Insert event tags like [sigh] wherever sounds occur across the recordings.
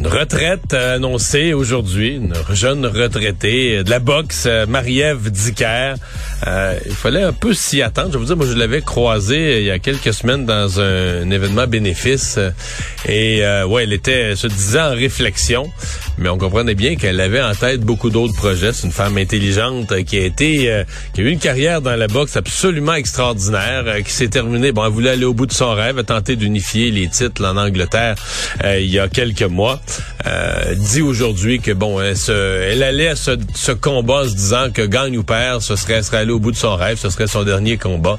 Une retraite annoncée aujourd'hui, une jeune retraitée de la boxe, Marie-Ève Dicker. Euh, il fallait un peu s'y attendre. Je vous dire, moi, je l'avais croisée il y a quelques semaines dans un, événement bénéfice. Et euh, ouais, elle était, se disait en réflexion, mais on comprenait bien qu'elle avait en tête beaucoup d'autres projets. C'est une femme intelligente qui a été, euh, qui a eu une carrière dans la boxe absolument extraordinaire, euh, qui s'est terminée. Bon, elle voulait aller au bout de son rêve, a tenté d'unifier les titres en Angleterre il y a quelques mois. dit aujourd'hui que bon, elle, se, elle allait à ce, ce, combat se disant que gagne ou perd, ce serait, serait au bout de son rêve. Ce serait son dernier combat.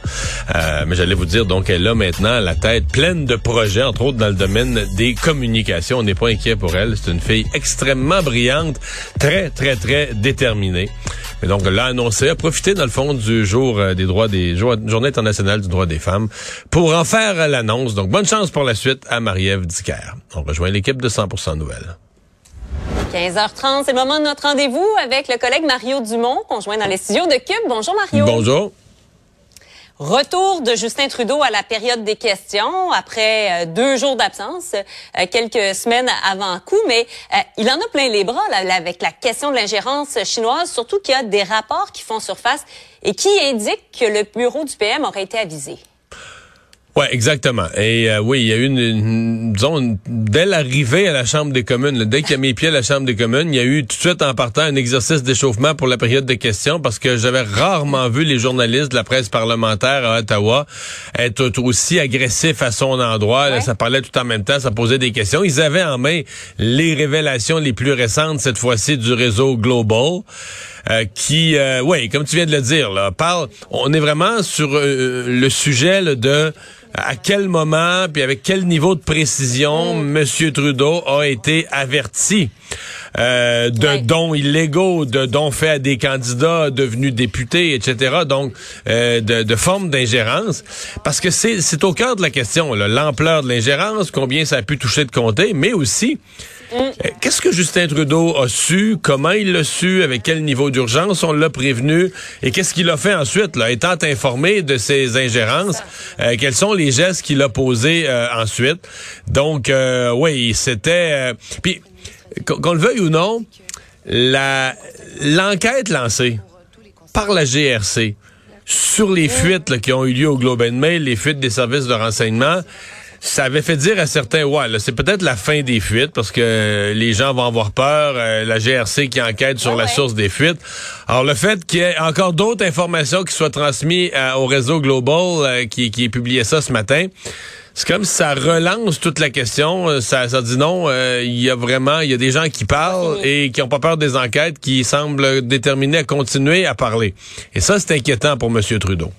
Euh, mais j'allais vous dire, donc, elle a maintenant la tête pleine de projets, entre autres dans le domaine des communications. On n'est pas inquiet pour elle. C'est une fille extrêmement brillante, très, très, très déterminée. Et donc, l'a annoncé, a profité, dans le fond, du jour euh, des droits des Journée internationale du droit des femmes pour en faire l'annonce. Donc, bonne chance pour la suite à Marie-Ève Dicker. On rejoint l'équipe de 100% Nouvelles. 15h30, c'est le moment de notre rendez-vous avec le collègue Mario Dumont, conjoint dans les studios de Cube. Bonjour Mario. Bonjour. Retour de Justin Trudeau à la période des questions après euh, deux jours d'absence, euh, quelques semaines avant coup, mais euh, il en a plein les bras là, avec la question de l'ingérence chinoise, surtout qu'il y a des rapports qui font surface et qui indiquent que le bureau du PM aurait été avisé. Ouais, exactement. Et euh, oui, il y a eu une, disons, dès l'arrivée à la Chambre des communes, dès qu'il a mis pied à la Chambre des communes, il y a eu tout de suite en partant un exercice d'échauffement pour la période de questions parce que j'avais rarement vu les journalistes de la presse parlementaire à Ottawa être aussi agressifs à son endroit. ça parlait tout en même temps, ça posait des questions. Ils avaient en main les révélations les plus récentes, cette fois-ci du réseau Global. Euh, qui, euh, oui, comme tu viens de le dire, là, parle. On est vraiment sur le sujet de à quel moment, puis avec quel niveau de précision mm. M. Trudeau a été averti euh, de dons illégaux, de dons faits à des candidats devenus députés, etc. Donc, euh, de, de formes d'ingérence. Parce que c'est au cœur de la question, l'ampleur de l'ingérence, combien ça a pu toucher de compter, mais aussi euh, qu'est-ce que Justin Trudeau a su? Comment il l'a su? Avec quel niveau d'urgence on l'a prévenu? Et qu'est-ce qu'il a fait ensuite, là, étant informé de ces ingérences? Euh, quels sont les gestes qu'il a posés euh, ensuite? Donc, oui, c'était... Puis, qu'on le veuille ou non, la l'enquête lancée par la GRC sur les fuites qui ont eu lieu au Globe and Mail, les fuites des services de renseignement, ça avait fait dire à certains, ouais, c'est peut-être la fin des fuites parce que les gens vont avoir peur, euh, la GRC qui enquête sur la source des fuites. Alors le fait qu'il y ait encore d'autres informations qui soient transmises euh, au réseau Global euh, qui, qui est publié ça ce matin, c'est comme si ça relance toute la question. Ça, ça dit non, il y a vraiment, il y a des gens qui parlent et qui ont pas peur des enquêtes, qui semblent déterminés à continuer à parler. Et ça, c'est inquiétant pour M. Trudeau.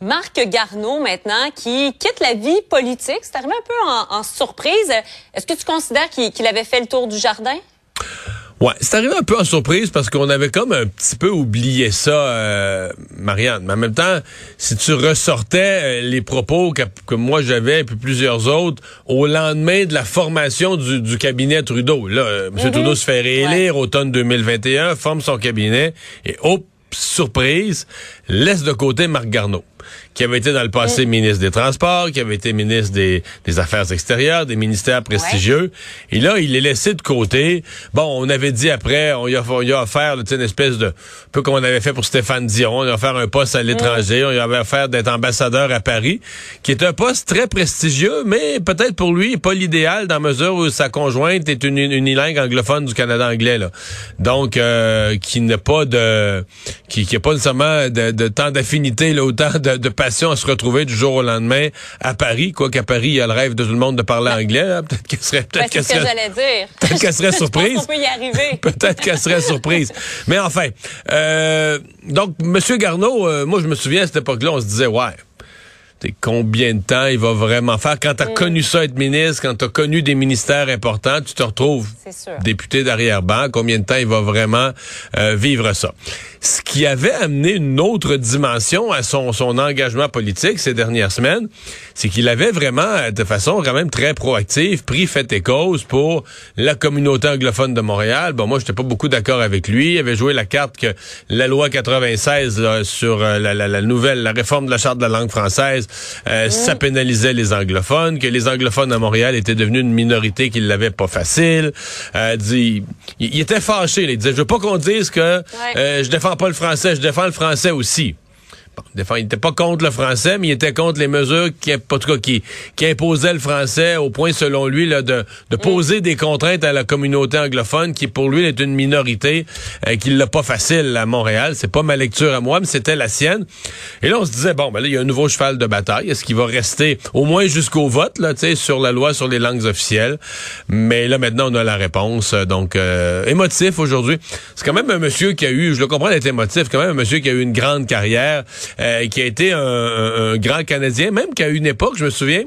Marc Garneau, maintenant, qui quitte la vie politique. C'est arrivé un peu en, surprise. Est-ce que tu considères qu'il avait fait le tour du jardin? Ouais, c'est arrivé un peu en surprise parce qu'on avait comme un petit peu oublié ça, euh, Marianne. Mais en même temps, si tu ressortais euh, les propos que, moi j'avais et puis plusieurs autres au lendemain de la formation du, cabinet Trudeau, là, euh, M. Mhm. Trudeau se fait réélire automne 2021, forme son cabinet et hop, surprise, laisse de côté Marc Garneau. Qui avait été dans le passé ministre des Transports, qui avait été ministre des, des Affaires extérieures, des ministères prestigieux. Et là, il est laissé de côté. Bon, on avait dit après, on y a, on y a offert une espèce de... Un peu comme on avait fait pour Stéphane Dion, on a offert un poste à l'étranger, on y avait offert d'être ambassadeur à Paris, qui est un poste très prestigieux, mais peut-être pour lui, pas l'idéal dans mesure où sa conjointe est une, unilingue anglophone du Canada anglais. Là. Donc, euh, qui n'a pas de... qui n'a pas nécessairement de, de temps d'affinité, autant de, de à se retrouver du jour au lendemain à Paris, quoi qu'à Paris, il y a le rêve de tout le monde de parler anglais. Peut-être qu'elle serait, peut-être qu'elle serait, [laughs] peut-être qu'elle serait surprise. on peut y arriver. [laughs] peut-être qu'elle serait surprise. Mais enfin, euh, donc Monsieur Garneau, euh, moi je me souviens à cette époque-là, on se disait ouais combien de temps il va vraiment faire? Quand tu as mm. connu ça être ministre, quand tu as connu des ministères importants, tu te retrouves député d'arrière-ban, combien de temps il va vraiment euh, vivre ça? Ce qui avait amené une autre dimension à son, son engagement politique ces dernières semaines, c'est qu'il avait vraiment, de façon quand même très proactive, pris fait et cause pour la communauté anglophone de Montréal. Bon, moi, j'étais pas beaucoup d'accord avec lui. Il avait joué la carte que la loi 96 sur euh, la, la, la, nouvelle, la réforme de la charte de la langue française, euh, ça pénalisait les anglophones, que les anglophones à Montréal étaient devenus une minorité qui l'avait pas facile. Euh, dit, il, était fâché. il disait, je veux pas qu'on dise que euh, je défends pas le français, je défends le français aussi il n'était pas contre le français, mais il était contre les mesures qui, en tout cas, qui, qui imposaient le français au point, selon lui, là, de, de poser des contraintes à la communauté anglophone, qui pour lui est une minorité, euh, qui l'a pas facile à Montréal. C'est pas ma lecture à moi, mais c'était la sienne. Et là, on se disait, bon, ben là, il y a un nouveau cheval de bataille. Est-ce qu'il va rester au moins jusqu'au vote, là, tu sais, sur la loi sur les langues officielles? Mais là, maintenant, on a la réponse. Donc, euh, émotif aujourd'hui. C'est quand même un monsieur qui a eu, je le comprends d'être émotif, quand même un monsieur qui a eu une grande carrière. Euh, qui a été un, grand Canadien, même qu'à une époque, je me souviens,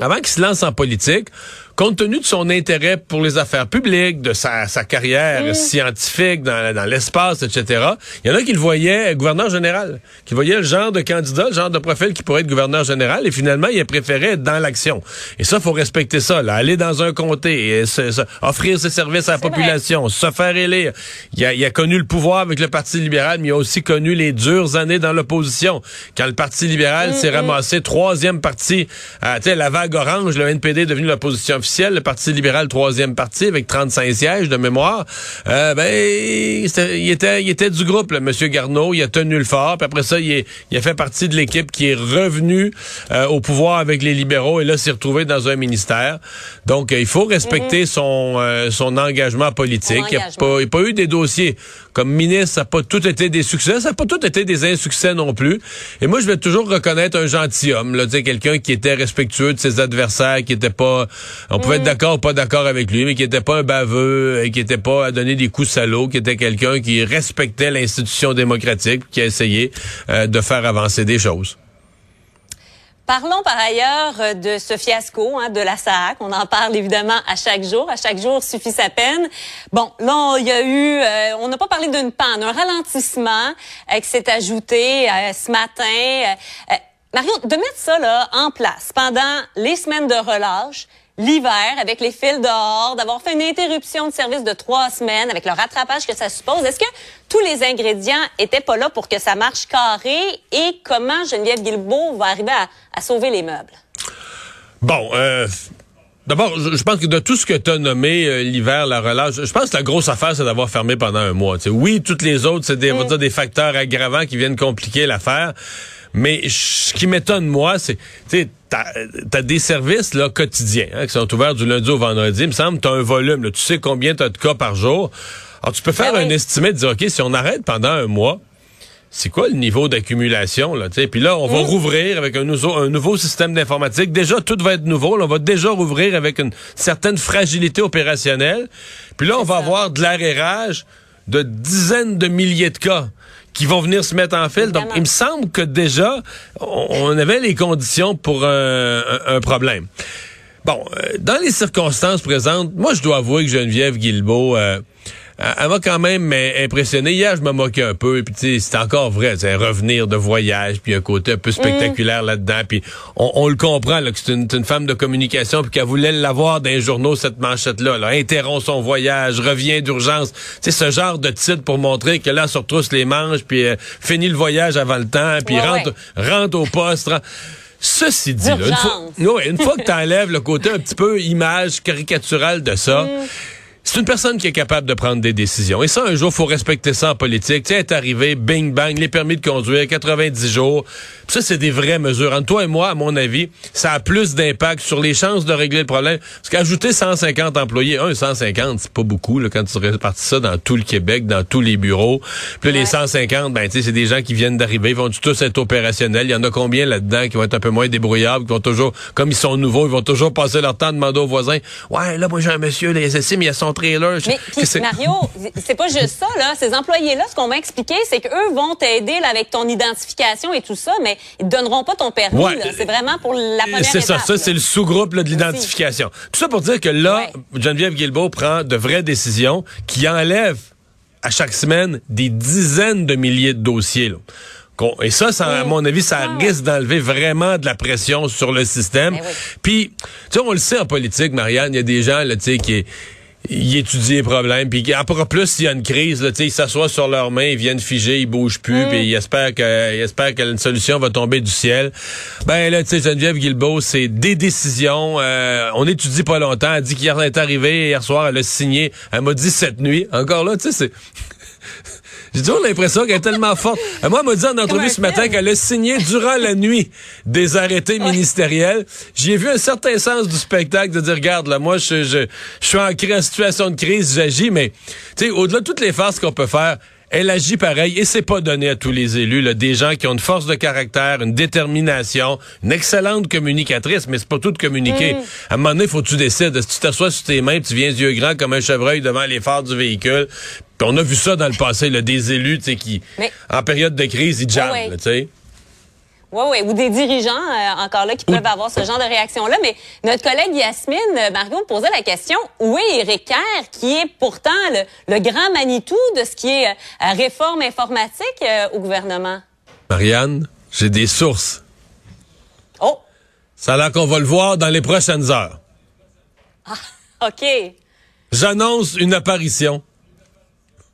avant qu'il se lance en politique, compte tenu de son intérêt pour les affaires publiques, de sa, carrière mm. scientifique dans, dans l'espace, etc., il y en a qui le voyaient gouverneur général, qui voyaient le genre de candidat, le genre de profil qui pourrait être gouverneur général, et finalement, il a préféré être dans l'action. Et ça, faut respecter ça, là, aller dans un comté, et offrir ses services à la population, se faire élire. Il a, il a connu le pouvoir avec le Parti libéral, mais il a aussi connu les dures années dans l'opposition. Quand le Parti libéral s'est mm-hmm. ramassé troisième parti, euh, tu sais, la vague orange, le NPD est devenu l'opposition le Parti libéral, troisième parti, avec 35 sièges de mémoire, euh, ben, il était, il était du groupe, là, M. Garneau. Il a tenu le fort. Puis après ça, il, a fait partie de l'équipe qui est revenue euh, au pouvoir avec les libéraux et là, s'est retrouvé dans un ministère. Donc, euh, il faut respecter mhm. son, son engagement politique. Il n'y a, pas eu des dossiers comme ministre, ça n'a pas tout été des succès, ça n'a pas tout été des insuccès non plus. Et moi, je vais toujours reconnaître un gentilhomme, là, quelqu'un qui était respectueux de ses adversaires, qui était pas, on pouvait être mm. d'accord ou pas d'accord avec lui, mais qui était pas un baveux, et qui était pas à donner des coups salauds, qui était quelqu'un qui respectait l'institution démocratique, qui a essayé euh, de faire avancer des choses. Parlons par ailleurs euh, de ce fiasco hein, de la SAC. On en parle évidemment à chaque jour. À chaque jour suffit sa peine. Bon, là, il y a eu, euh, on n'a pas parlé d'une panne, un ralentissement euh, qui s'est ajouté ce matin. Mario, de mettre ça là en place pendant les semaines de relâche, l'hiver avec les fils dehors, d'avoir fait une interruption de service de trois semaines avec le rattrapage que ça suppose. Est-ce que tous les ingrédients étaient pas là pour que ça marche carré? Et comment Geneviève Guilbeault va arriver à, sauver les meubles? Bon, euh, D'abord, je pense que de tout ce que tu as nommé, euh, l'hiver, la relâche, je pense que la grosse affaire, c'est d'avoir fermé pendant un mois. oui, toutes les autres, c'est des, mm. des facteurs aggravants qui viennent compliquer l'affaire. Mais ce qui m'étonne, moi, c'est, tu t'as as des services là quotidiens hein, qui sont ouverts du lundi au vendredi. Il me semble que tu as un volume. Là, tu sais combien tu as de cas par jour. Alors, tu peux faire ben un estimé de dire, OK, si on arrête pendant un mois, c'est quoi le niveau d'accumulation là Puis là, on va mmh. rouvrir avec un nouveau, un nouveau système d'informatique. Déjà, tout va être nouveau. on va déjà rouvrir avec une certaine fragilité opérationnelle. Puis là, on va avoir de l'arrérage de dizaines de milliers de cas qui vont venir se mettre en file. Donc, il me semble que déjà, on avait les conditions pour un, problème. Bon, euh, dans les circonstances présentes, moi, je dois avouer que Geneviève Guilbeault... Euh, elle m'a quand même impressionné. Hier, je me moquais un peu, puis tu sais, c'est encore vrai, c'est revenir de voyage, puis un côté un peu spectaculaire mm. là-dedans, puis on, le comprend là, que c'est une, femme de communication, puis qu'elle voulait l'avoir dans les journaux cette manchette-là, là, interrompt son voyage, revient d'urgence, c'est ce genre de titre pour montrer que là, on se retrousse les manches, puis euh, finit le voyage avant le temps, puis rentre, rentre au poste. Ceci dit, là, une, fois, une fois que tu enlèves le côté un petit peu image caricaturale de ça, mm. C'est une personne qui est capable de prendre des décisions. Et ça, un jour, faut respecter ça en politique. Tu sais, est arrivé, bing, bang, les permis de conduire, 90 jours. ça, c'est des vraies mesures. Entre toi et moi, à mon avis, ça a plus d'impact sur les chances de régler le problème. Parce qu'ajouter 150 employés, un 150, c'est pas beaucoup, là, quand tu répartis ça dans tout le Québec, dans tous les bureaux. Puis là, les 150, ben, tu sais, c'est des gens qui viennent d'arriver, ils vont tous être opérationnels. Il y en a combien là-dedans qui vont être un peu moins débrouillards, qui vont toujours, comme ils sont nouveaux, ils vont toujours passer leur temps à demander aux voisins, ouais, là, moi, j'ai un monsieur, les SSI, mais ils sont trailer. Mais Mario, c'est pas juste ça, là. Ces employés-là, ce qu'on m'a expliqué, c'est qu'eux vont t'aider avec ton identification et tout ça, mais ils te donneront pas ton permis. C'est vraiment pour la première C'est ça, ça c'est le sous-groupe de l'identification. Tout ça pour dire que là, Geneviève Guilbeault prend de vraies décisions qui enlèvent à chaque semaine des dizaines de milliers de dossiers. Et ça, ça à mon avis, ça ah risque d'enlever vraiment de la pression sur le système. Ben Puis, tu sais, on le sait en politique, Marianne, il y a des gens, là, tu sais, qui ils étudient les problèmes, puis après plus s'il y a une crise, là, ils s'assoient sur leurs mains, ils viennent figer, ils bougent plus, mm. puis ils espèrent que ils espèrent qu'une solution va tomber du ciel. Ben là, tu sais, Geneviève Guilbeault, c'est des décisions. Euh, on étudie pas longtemps. Elle dit qu'hier elle est arrivée, hier soir, elle a signé. Elle m'a dit cette nuit. Encore là, tu sais, c'est j'ai toujours l'impression qu'elle est tellement forte. Euh, moi, elle m'a dit en entrevue ce matin qu'elle a signé durant la nuit des arrêtés ministériels. J'y ai vu un certain sens du spectacle de dire, regarde, là, moi, je, je, je suis en, situation de crise, j'agis, mais, tu sais, au-delà de toutes les farces qu'on peut faire, elle agit pareil et c'est pas donné à tous les élus, là, des gens qui ont une force de caractère, une détermination, une excellente communicatrice, mais c'est pas tout de communiquer. Mm. À un moment donné, faut que tu décides. Si tu t'assois sur tes mains, tu viens yeux grands comme un chevreuil devant les phares du véhicule, puis on a vu ça dans le passé, là, des élus, tu qui, en période de crise, ils jamment, tu sais. Oui, oui, ou des dirigeants euh, encore là qui peuvent avoir ce genre de réaction-là. Mais notre collègue Yasmine euh, Marion posait la question où est Éric Kerr, qui est pourtant le, grand Manitou de ce qui est euh, réforme informatique au gouvernement? Marianne, j'ai des sources. Oh! Ça a l'air qu'on va le voir dans les prochaines heures. Ah, OK. J'annonce une apparition.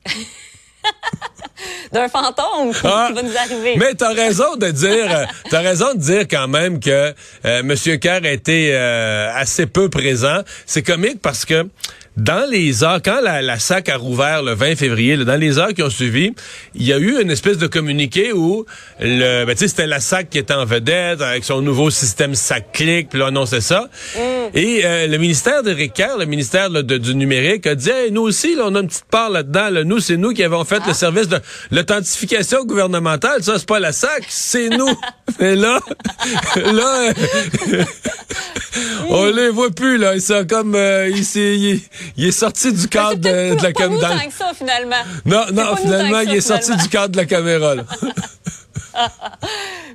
[laughs] d'un fantôme qui, ah, va nous arriver. Mais t'as raison de dire, euh, t'as raison de dire quand même que euh, Monsieur Kerr a été euh, assez peu présent. C'est comique parce que dans les heures, quand la, la, SAC a rouvert le 20 février, dans les heures qui ont suivi, il y a eu une espèce de communiqué où le, ben, c'était la SAC qui était en vedette avec son nouveau système SAC-Click, puis là, annonçait ça. Mm. Et euh, le ministère de Ricard, le ministère du numérique, a dit nous aussi, là, on a une petite part là-dedans. Nous, c'est nous qui avons fait le ah. service de l'authentification gouvernementale. Ça, c'est pas la SAC, c'est nous. [laughs] Et là, là, [laughs] on les voit plus là. Ils sont comme, euh, il, il, est sorti du cadre de, de, la caméra. ça finalement. Non, non, finalement, il est sorti du cadre de la caméra. Là. [laughs]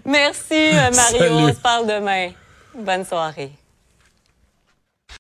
Merci, euh, Mario. On se parle demain. Bonne soirée.